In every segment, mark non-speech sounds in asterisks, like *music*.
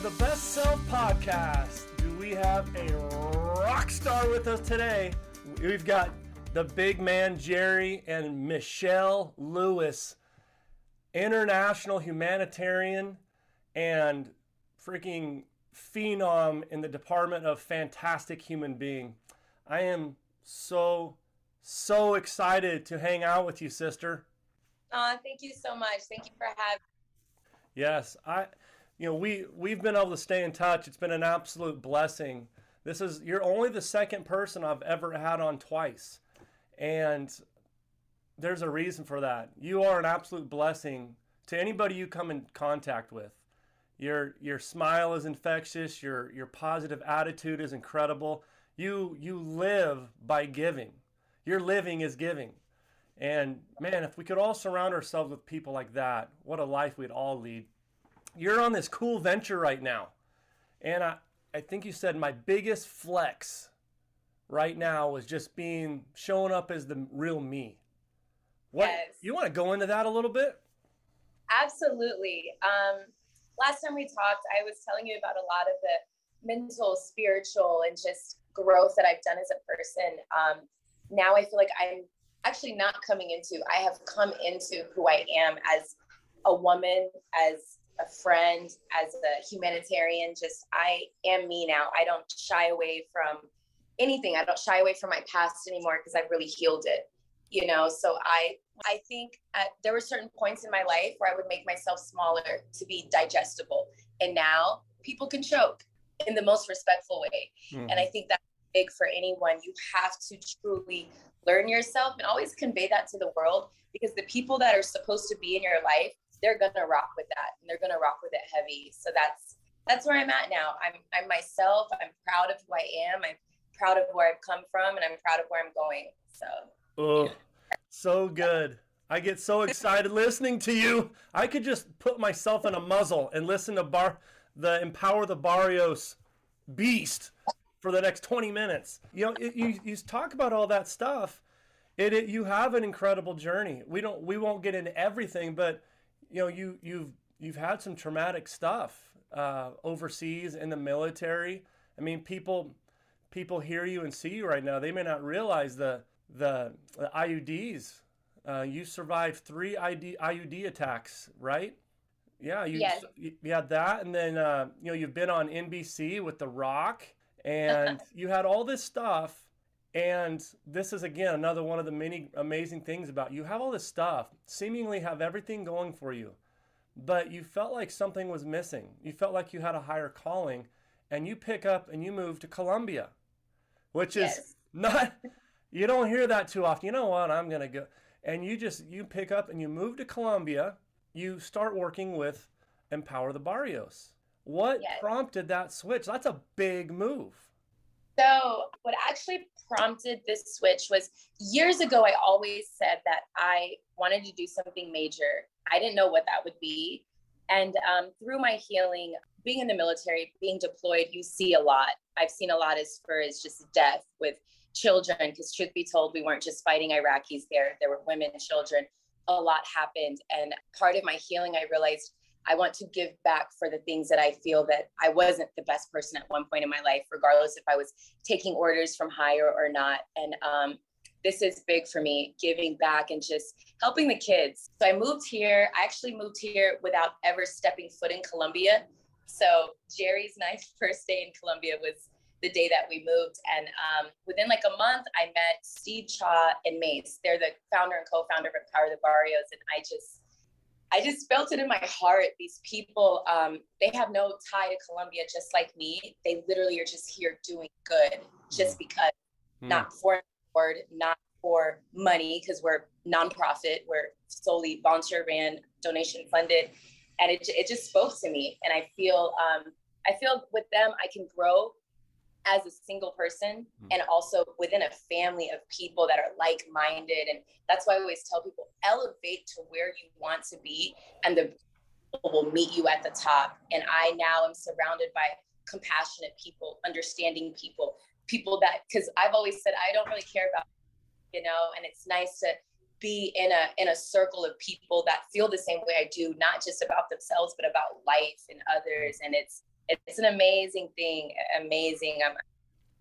to the Best Self Podcast. Do we have a rock star with us today? We've got the big man Jerry and Michelle Lewis, international humanitarian and freaking phenom in the department of fantastic human being. I am so, so excited to hang out with you, sister. Uh, thank you so much. Thank you for having. me. Yes, I, you know, we we've been able to stay in touch. It's been an absolute blessing. This is you're only the second person I've ever had on twice, and there's a reason for that. You are an absolute blessing to anybody you come in contact with. Your your smile is infectious. Your your positive attitude is incredible. You you live by giving. Your living is giving. And man, if we could all surround ourselves with people like that, what a life we'd all lead. You're on this cool venture right now. And I, I think you said my biggest flex right now was just being showing up as the real me. What Yes. you want to go into that a little bit? Absolutely. Um, last time we talked, I was telling you about a lot of the mental, spiritual, and just growth that I've done as a person. Um, now I feel like I'm actually not coming into, I have come into who I am as a woman, as a friend, as a humanitarian. Just I am me now. I don't shy away from anything. I don't shy away from my past anymore because I've really healed it. You know, so I I think at, there were certain points in my life where I would make myself smaller to be digestible, and now people can choke in the most respectful way. Hmm. And I think that's big for anyone. You have to truly learn yourself and always convey that to the world because the people that are supposed to be in your life, they're gonna rock with that and they're gonna rock with it heavy. So that's that's where I'm at now. I'm I'm myself. I'm proud of who I am. I'm proud of where I've come from and I'm proud of where I'm going. So Oh, so good. I get so excited listening to you. I could just put myself in a muzzle and listen to Bar the Empower the Barrios beast for the next 20 minutes. You know, it, you you talk about all that stuff. It, it you have an incredible journey. We don't we won't get into everything, but you know, you you've you've had some traumatic stuff uh, overseas in the military. I mean, people people hear you and see you right now. They may not realize the the, the IEDs. Uh, you survived three ID, IED attacks, right? Yeah, you Yes. you you had that, and then uh, you know you've been on NBC with The Rock, and *laughs* you had all this stuff. And this is again another one of the many amazing things about you. Have all this stuff, seemingly have everything going for you, but you felt like something was missing. You felt like you had a higher calling, and you pick up and you move to Colombia, which is *laughs* not you don't hear that too often. You know what? I'm gonna go, and you just you pick up and you move to Colombia. You start working with Empower the Barrios. What Yes. prompted that switch? That's a big move. So, what actually prompted this switch was years ago, I always said that I wanted to do something major. I didn't know what that would be. And um, through my healing, being in the military, being deployed, you see a lot. I've seen a lot as far as just death with children, because truth be told, we weren't just fighting Iraqis there, there were women, children. A lot happened. And part of my healing, I realized I want to give back for the things that I feel that I wasn't the best person at one point in my life, regardless if I was taking orders from higher or not. And um, this is big for me, giving back and just helping the kids. So I moved here. I actually moved here without ever stepping foot in Colombia. So Jerry's nice *laughs* first day in Colombia was the day that we moved. And um, within like a month, I met Steve Chaw and Mace. They're the founder and co-founder of Empower the Barrios. And I just I just felt it in my heart. These people, um, they have no tie to Colombia, just like me. They literally are just here doing good, just because, Hmm. not for reward, not for money, because we're nonprofit. We're solely volunteer ran, donation funded, and it it just spoke to me. And I feel um, I feel with them, I can grow as a single person Hmm. and also within a family of people that are like-minded. And that's why i always tell people elevate to where you want to be and the people will meet you at the top. And i now am surrounded by compassionate people understanding people people that because i've always said i don't really care about you know and it's nice to be in a in a circle of people that feel the same way i do not just about themselves but about life and others. And it's it's an amazing thing. Amazing. I'm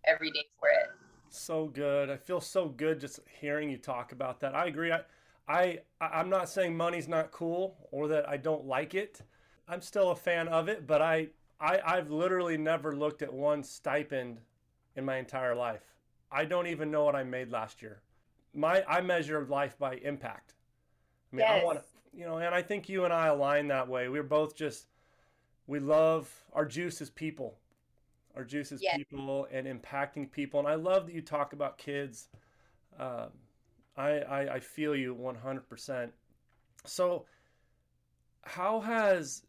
every day for it. So good. I feel so good just hearing you talk about that. I agree. I, I I'm not saying money's not cool or that I don't like it. I'm still a fan of it, but I, I I've literally never looked at one stipend in my entire life. I don't even know what I made last year. My I measure life by impact. I mean, yes. I want to, you know, and I think you and I align that way. We're both just we love our juice is people. Our juice is yes. people and impacting people. And I love that you talk about kids. Uh, I, I I feel you 100%. So how has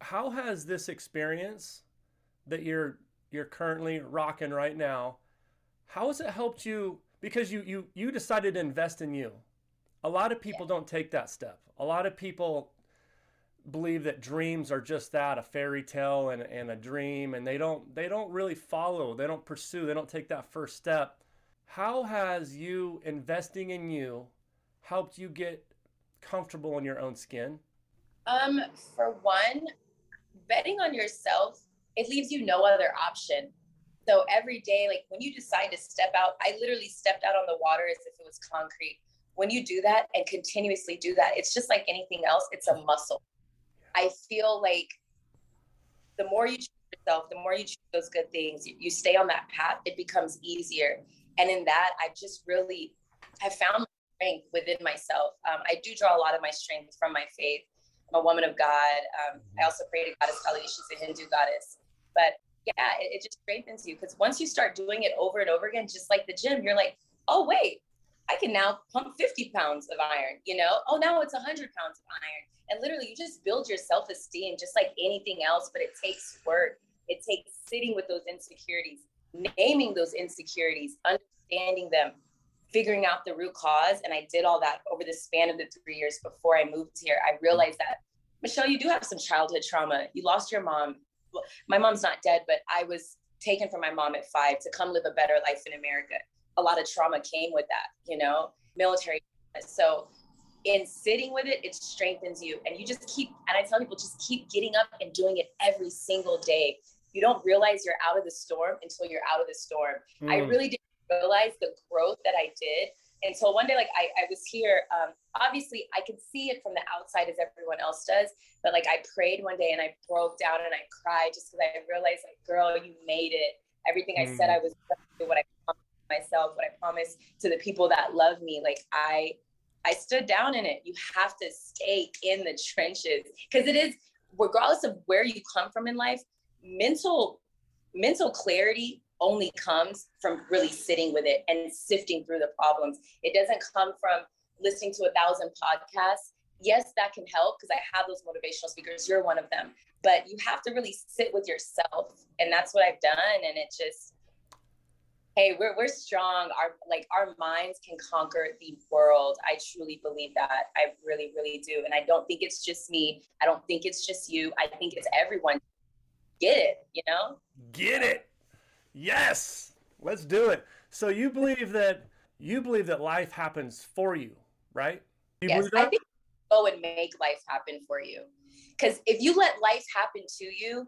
how has this experience that you're you're currently rocking right now how has it helped you because you you you decided to invest in you a lot of people yeah. don't take that step a lot of people believe that dreams are just that a fairy tale and, and a dream and they don't they don't really follow they don't pursue they don't take that first step how has you investing in you helped you get comfortable in your own skin um for one betting on yourself, it leaves you no other option. So every day, like when you decide to step out, I literally stepped out on the water as if it was concrete. When you do that and continuously do that, it's just like anything else, it's a muscle. I feel like the more you choose yourself, the more you choose those good things, you, stay on that path, it becomes easier. And in that, I just really have found strength within myself. Um, I do draw a lot of my strength from my faith. I'm a woman of God. Um, I also pray to Goddess Kali. She's a Hindu goddess. But yeah, it, it just strengthens you because once you start doing it over and over again, just like the gym, you're like, oh, wait, I can now pump 50 pounds of iron, you know? Oh, now it's 100 pounds of iron. And literally, you just build your self esteem just like anything else, but it takes work. It takes sitting with those insecurities, naming those insecurities, understanding them, figuring out the root cause. And I did all that over the span of the three years before I moved here. I realized that, Michelle, you do have some childhood trauma. You lost your mom. My mom's not dead, but I was taken from my mom at five to come live a better life in America. A lot of trauma came with that, you know, military. So in sitting with it, it strengthens you. And you just keep, and I tell people, just keep getting up and doing it every single day. You don't realize you're out of the storm until you're out of the storm. Mm. I really didn't realize the growth that I did until one day, like I, I was here. Um, obviously, I could see it from the outside as everyone else does, but like I prayed one day and I broke down and I cried just because I realized, like, girl, you made it. Everything I said I mm. was what I myself, what I promised to the people that love me. Like I, I stood down in it. You have to stay in the trenches because it is, regardless of where you come from in life, mental, mental clarity only comes from really sitting with it and sifting through the problems. It doesn't come from listening to a thousand podcasts. Yes, that can help because I have those motivational speakers. You're one of them. But you have to really sit with yourself. And that's what I've done. And it just, hey, we're, we're strong. Our like our minds can conquer the world. I truly believe that. I really, really do. And I don't think it's just me. I don't think it's just you. I think it's everyone. Get it, you know? Get it. Yes, let's do it. So you believe that you believe that life happens for you, right? You yes, I think go and make life happen for you. Because if you let life happen to you,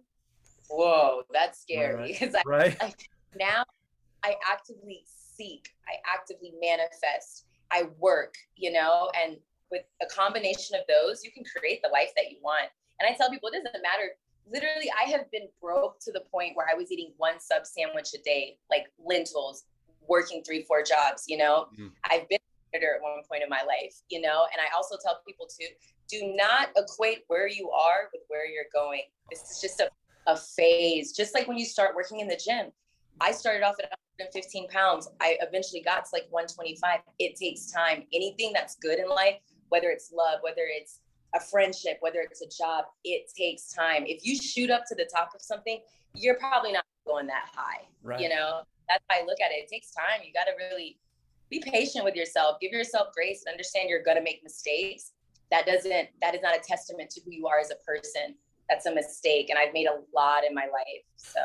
whoa, that's scary. *laughs* Right. I, I, now I actively seek, I actively manifest, I work, you know, and with a combination of those, you can create the life that you want. And I tell people it doesn't matter literally I have been broke to the point where I was eating one sub sandwich a day, like lentils, working three, four jobs, you know. Mm. I've been a at one point in my life, you know, and I also tell people to do not equate where you are with where you're going. This is just a, a phase. Just like when you start working in the gym. I started off at 115 pounds. I eventually got to like 125. It takes time. Anything that's good in life, whether it's love, whether it's a friendship, whether it's a job, it takes time. If you shoot up to the top of something, you're probably not going that high. Right. You know, that's how I look at it. It takes time. You got to really be patient with yourself, give yourself grace, and understand you're going to make mistakes. That doesn't, that is not a testament to who you are as a person. That's a mistake. And I've made a lot in my life. So,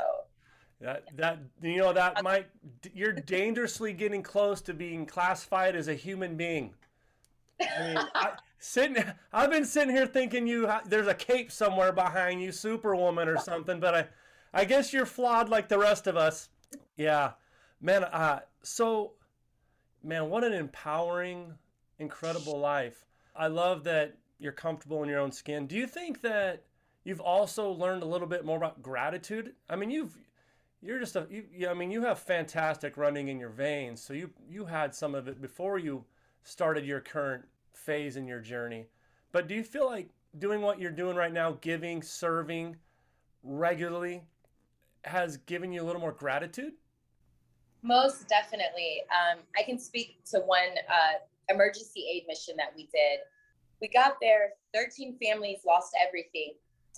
that, that you know that might you're *laughs* dangerously getting close to being classified as a human being. I mean, *laughs* I, sitting, I've been sitting here thinking you there's a cape somewhere behind you, Superwoman or *laughs* something. But I, I guess you're flawed like the rest of us. Yeah, man. Uh, so, man, what an empowering, incredible life. I love that you're comfortable in your own skin. Do you think that you've also learned a little bit more about gratitude? I mean, you've you're just a you, I mean, you have fantastic running in your veins. So you you had some of it before you started your current phase in your journey. But do you feel like doing what you're doing right now, giving, serving regularly, has given you a little more gratitude? Most definitely. Um, I can speak to one uh, emergency aid mission that we did. We got there, 13 families lost everything.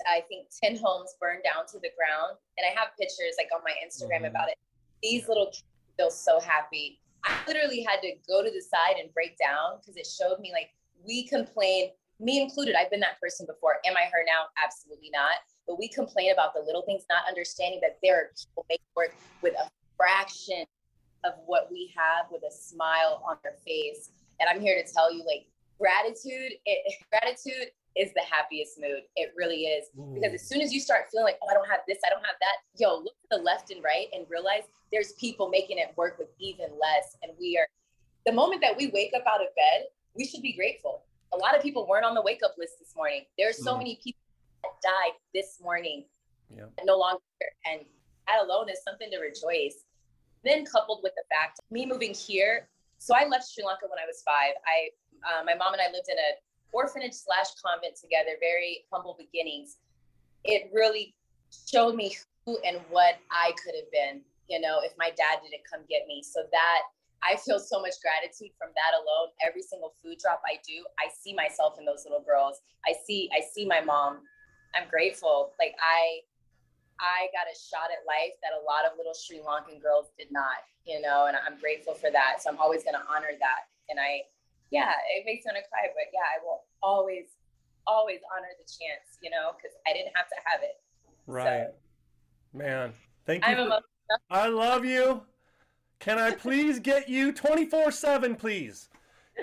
I think 10 homes burned down to the ground. And I have pictures like on my Instagram mm-hmm. about it. These little kids feel so happy. I literally had to go to the side and break down because it showed me like we complain, me included. I've been that person before. Am I her now? Absolutely not. But we complain about the little things, not understanding that there are people making work with a fraction of what we have with a smile on their face. And I'm here to tell you, like, gratitude, it, *laughs* gratitude is the happiest mood. It really is. Because as soon as you start feeling like, oh, I don't have this, I don't have that, yo, look to the left and right and realize there's people making it work with even less. And we are, the moment that we wake up out of bed, we should be grateful. A lot of people weren't on the wake up list this morning. There's so mm. many people that died this morning, yeah. no longer. And that alone is something to rejoice. Then coupled with the fact, me moving here, so I left Sri Lanka when I was five. I, uh, my mom and I lived in a orphanage slash convent together, very humble beginnings. It really showed me who and what I could have been, you know, if my dad didn't come get me. So that I feel so much gratitude from that alone. Every single food drop I do, I see myself in those little girls. I see, I see my mom. I'm grateful. Like I, I got a shot at life that a lot of little Sri Lankan girls did not, you know, and I'm grateful for that. So I'm always going to honor that. And I, yeah, it makes me want to cry, but yeah, I will always, always honor the chance, you know, because I didn't have to have it. Right. So, Man, thank you. For, I love you. Can I please get you 24 7, please?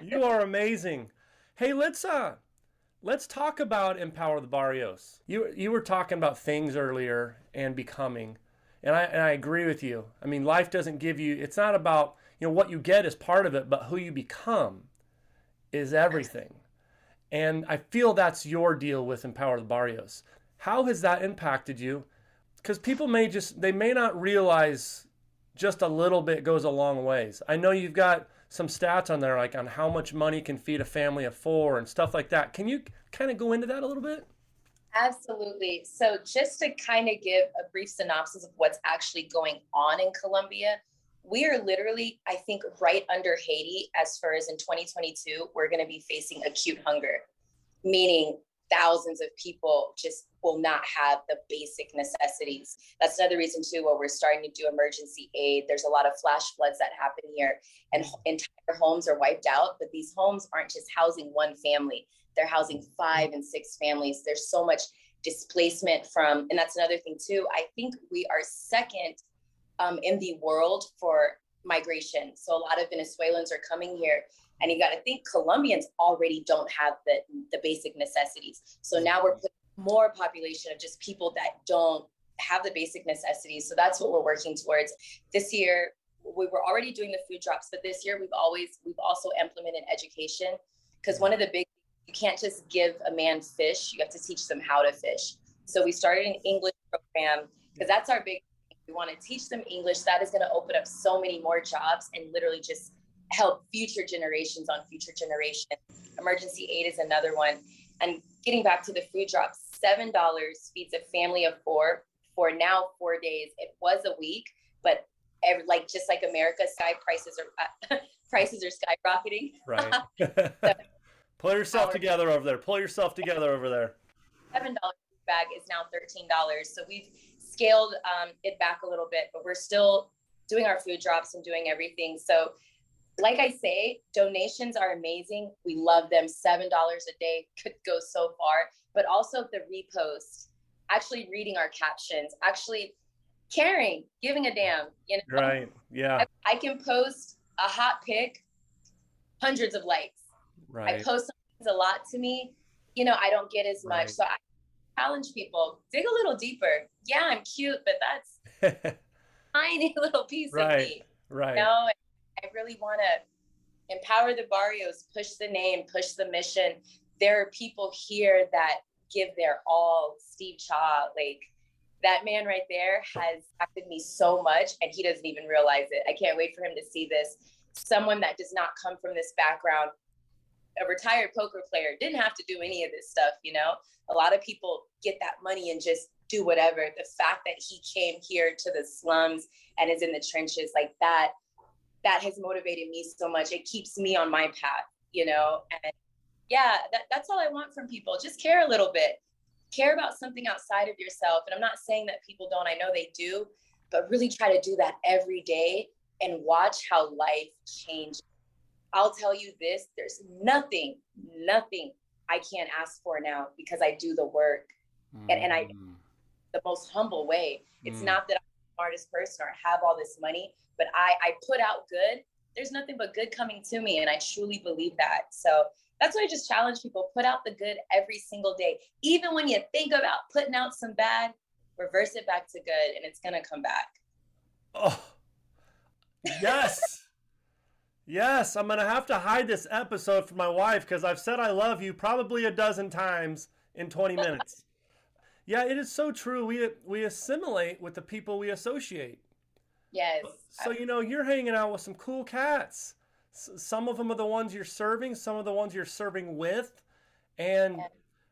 You are amazing. Hey, let's uh let's talk about Empower the Barrios. You you were talking about things earlier and becoming. And I and I agree with you. I mean, life doesn't give you it's not about, you know, what you get is part of it, but who you become is everything. And I feel that's your deal with Empower the Barrios. How has that impacted you? Because people may just, they may not realize just a little bit goes a long ways. I know you've got some stats on there, like on how much money can feed a family of four and stuff like that. Can you kind of go into that a little bit? Absolutely. So, just to kind of give a brief synopsis of what's actually going on in Colombia, we are literally, I think, right under Haiti as far as in 2022, we're going to be facing acute hunger, meaning thousands of people just will not have the basic necessities. That's another reason, too, where we're starting to do emergency aid. There's a lot of flash floods that happen here, and entire homes are wiped out. But these homes aren't just housing one family, they're housing five and six families. There's so much displacement from, and that's another thing, too. I think we are second um, in the world for migration. So a lot of Venezuelans are coming here. And you got to think Colombians already don't have the, the basic necessities. So now we're putting more population of just people that don't have the basic necessities. So that's what we're working towards. This year, we were already doing the food drops, but this year we've always we've also implemented education because one of the big you can't just give a man fish, you have to teach them how to fish. So we started an English program because that's our big we want to teach them English. That is going to open up so many more jobs and literally just help future generations on future generations. Emergency aid is another one. And getting back to the food drops, $7 feeds a family of four for now four days. It was a week, but every, like just like America, sky prices are uh, *laughs* prices are skyrocketing. Right. so, *laughs* *laughs* Pull yourself together over there. Pull yourself together over there. Seven dollars bag is now thirteen dollars. So we've scaled um, it back a little bit, but we're still doing our food drops and doing everything. So, like I say, donations are amazing. We love them. $7 a day could go so far, but also the repost, actually reading our captions, actually caring, giving a damn. You know, right? Yeah. I, I can post a hot pic, hundreds of likes. Right. I post a lot to me. You know, I don't get as much. So I challenge people, dig a little deeper. Yeah, I'm cute, but that's *laughs* tiny *laughs* little piece right, of me. Right. You know, I really want to empower the barrios, push the name, push the mission. There are people here that give their all. Steve Cha, like that man right there has affected me so much and he doesn't even realize it. I can't wait for him to see this. Someone that does not come from this background, a retired poker player, didn't have to do any of this stuff, you know? A lot of people get that money and just do whatever. The fact that he came here to the slums and is in the trenches like that, that has motivated me so much. It keeps me on my path, you know? And yeah, that, that's all I want from people. Just care a little bit care about something outside of yourself. And I'm not saying that people don't, I know they do, but really try to do that every day and watch how life changes. I'll tell you this there's nothing, nothing I can't ask for now because I do the work mm. and, and I mm. the most humble way. It's mm. not that I'm the smartest person or have all this money, but I, I put out good. There's nothing but good coming to me. And I truly believe that. So that's why I just challenge people put out the good every single day. Even when you think about putting out some bad, reverse it back to good and it's going to come back. Oh, yes. Yes. I'm going to have to hide this episode from my wife because I've said I love you probably a dozen times in 20 minutes. *laughs* yeah, it is so true. We, we assimilate with the people we associate. Yes. So, you know, you're hanging out with some cool cats some of them are the ones you're serving, some of the ones you're serving with, and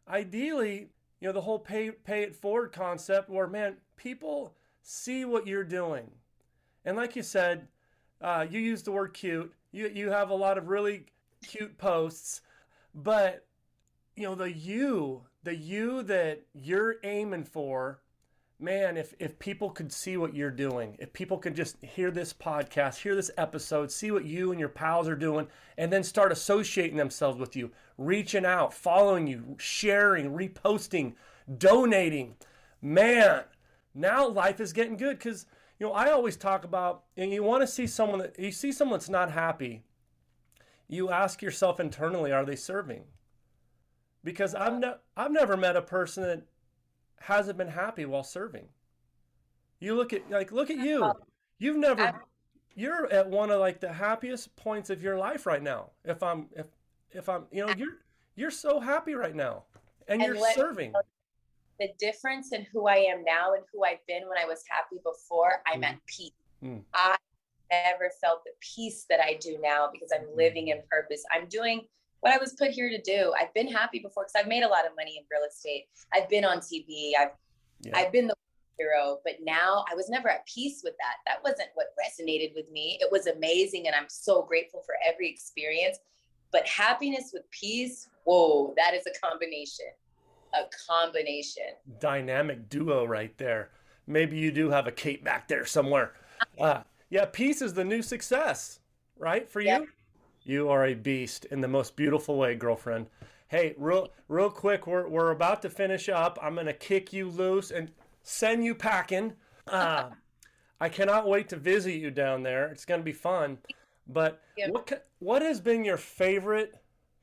ideally, you know, the whole pay pay it forward concept, where man, people see what you're doing, and like you said, uh, you use the word cute. You you have a lot of really cute posts, but you know the you, the you that you're aiming for man, if if people could see what you're doing, if people could just hear this podcast, hear this episode, see what you and your pals are doing, and then start associating themselves with you, reaching out, following you, sharing, reposting, donating, man, now life is getting good because you know I always talk about and you want to see someone that you see someone that's not happy, you ask yourself internally, are they serving? Because I've ne- I've never met a person that hasn't been happy while serving. You look at like look at you. You've never you're at one of like the happiest points of your life right now. If I'm if if I'm you know you're you're so happy right now and, and you're serving. The difference in who I am now and who I've been when I was happy before, I'm mm. at peace. Mm. I never felt the peace that I do now because I'm mm. living in purpose. I'm doing what I was put here to do. I've been happy before because I've made a lot of money in real estate. I've been on TV. I've yeah. I've been the hero, but now I was never at peace with that. That wasn't what resonated with me. It was amazing, and I'm so grateful for every experience. But happiness with peace, whoa, that is a combination. A combination. Dynamic duo right there. Maybe you do have a Kate back there somewhere. Uh, yeah, peace is the new success, right? For you? Yep. You are a beast in the most beautiful way, girlfriend. Hey, real real quick, we're we're about to finish up. I'm gonna kick you loose and send you packing. *laughs* Uh, I cannot wait to visit you down there. It's gonna be fun. But what what has been your favorite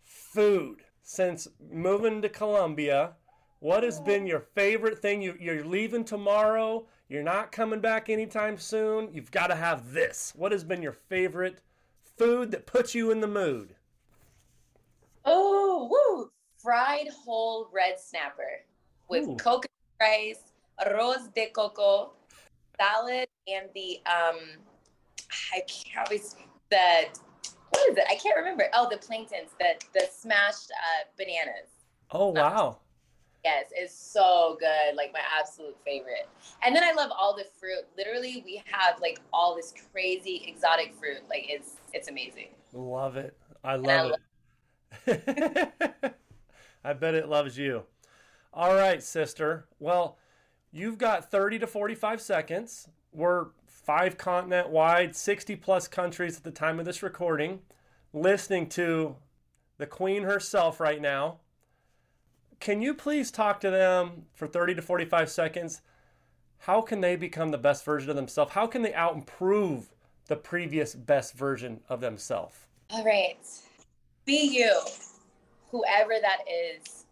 food since moving to Colombia? What has been your favorite thing? You, you're leaving tomorrow. You're not coming back anytime soon. You've got to have this. What has been your favorite food that puts you in the mood? Oh, woo! Fried whole red snapper with Ooh. coconut rice, arroz de coco, salad, and the um, I can't always the what is it? I can't remember. Oh, the plantains, the the smashed uh, bananas. Oh wow! Yes, it's so good. Like my absolute favorite. And then I love all the fruit. Literally, we have like all this crazy exotic fruit. Like it's it's amazing. Love it. I love I it. Love- *laughs* I bet it loves you. All right, sister. Well, you've got 30 to 45 seconds. We're five continent wide, 60 plus countries at the time of this recording, listening to the queen herself right now. Can you please talk to them for 30 to 45 seconds? How can they become the best version of themselves? How can they out improve the previous best version of themselves? All right. Be you, whoever that is.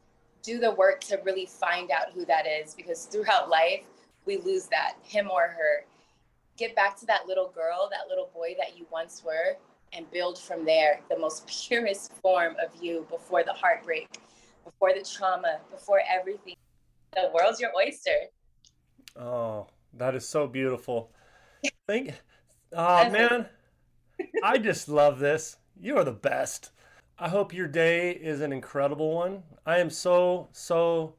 do the work to really find out who that is because throughout life we lose that him or her get back to that little girl that little boy that you once were and build from there the most *laughs* purest form of you before the heartbreak before the trauma before everything. The world's your oyster. Oh that is so beautiful. *laughs* Thank oh man i just love this. You are the best. I hope your day is an incredible one. I am so, so,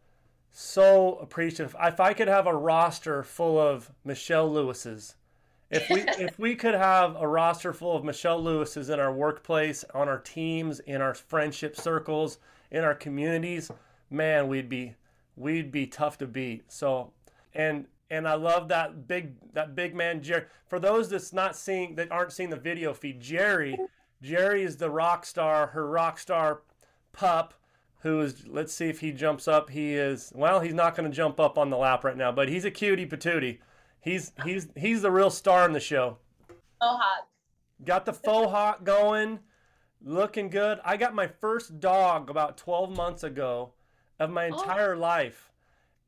so appreciative. If I could have a roster full of Michelle Lewises, if we if we could have a roster full of Michelle Lewises in our workplace, on our teams, in our friendship circles, in our communities, man, we'd be we'd be tough to beat. So, and and I love that big that big man Jerry. For those that's not seeing that aren't seeing the video feed, Jerry Jerry is the rock star, her rock star pup, who is, let's see if he jumps up. He is, well, he's not going to jump up on the lap right now, but he's a cutie patootie. He's, he's, he's the real star in the show. Faux hawk. Got the faux hawk going, looking good. I got my first dog about 12 months ago of my oh. entire oh. life.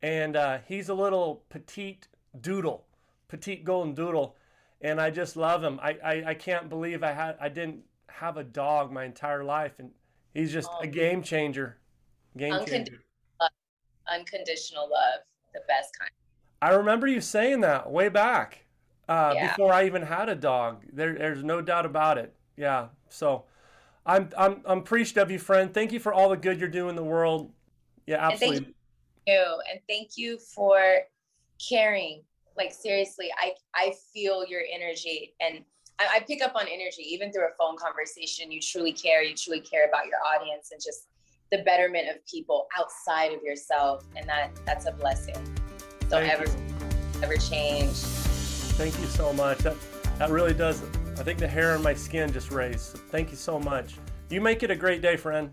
And uh, he's a little petite doodle, petite golden doodle and I just love him. I, I, I, can't believe I had I didn't have a dog my entire life, and he's just a game changer. Game changer. Love. Unconditional love, the best kind. I remember you saying that way back uh, yeah. before I even had a dog. There, there's no doubt about it. Yeah. So I'm I'm I'm appreciative of you, friend. Thank you for all the good you're doing in the world. Yeah, absolutely. And thank you, and thank you for caring. Like seriously, I I feel your energy and I, I pick up on energy, even through a phone conversation. You truly care. You truly care about your audience and just the betterment of people outside of yourself, and that that's a blessing. Don't Thank ever you. ever change. Thank you so much. That that really does. I think the hair on my skin just raised. Thank you so much. You make it a great day, friend.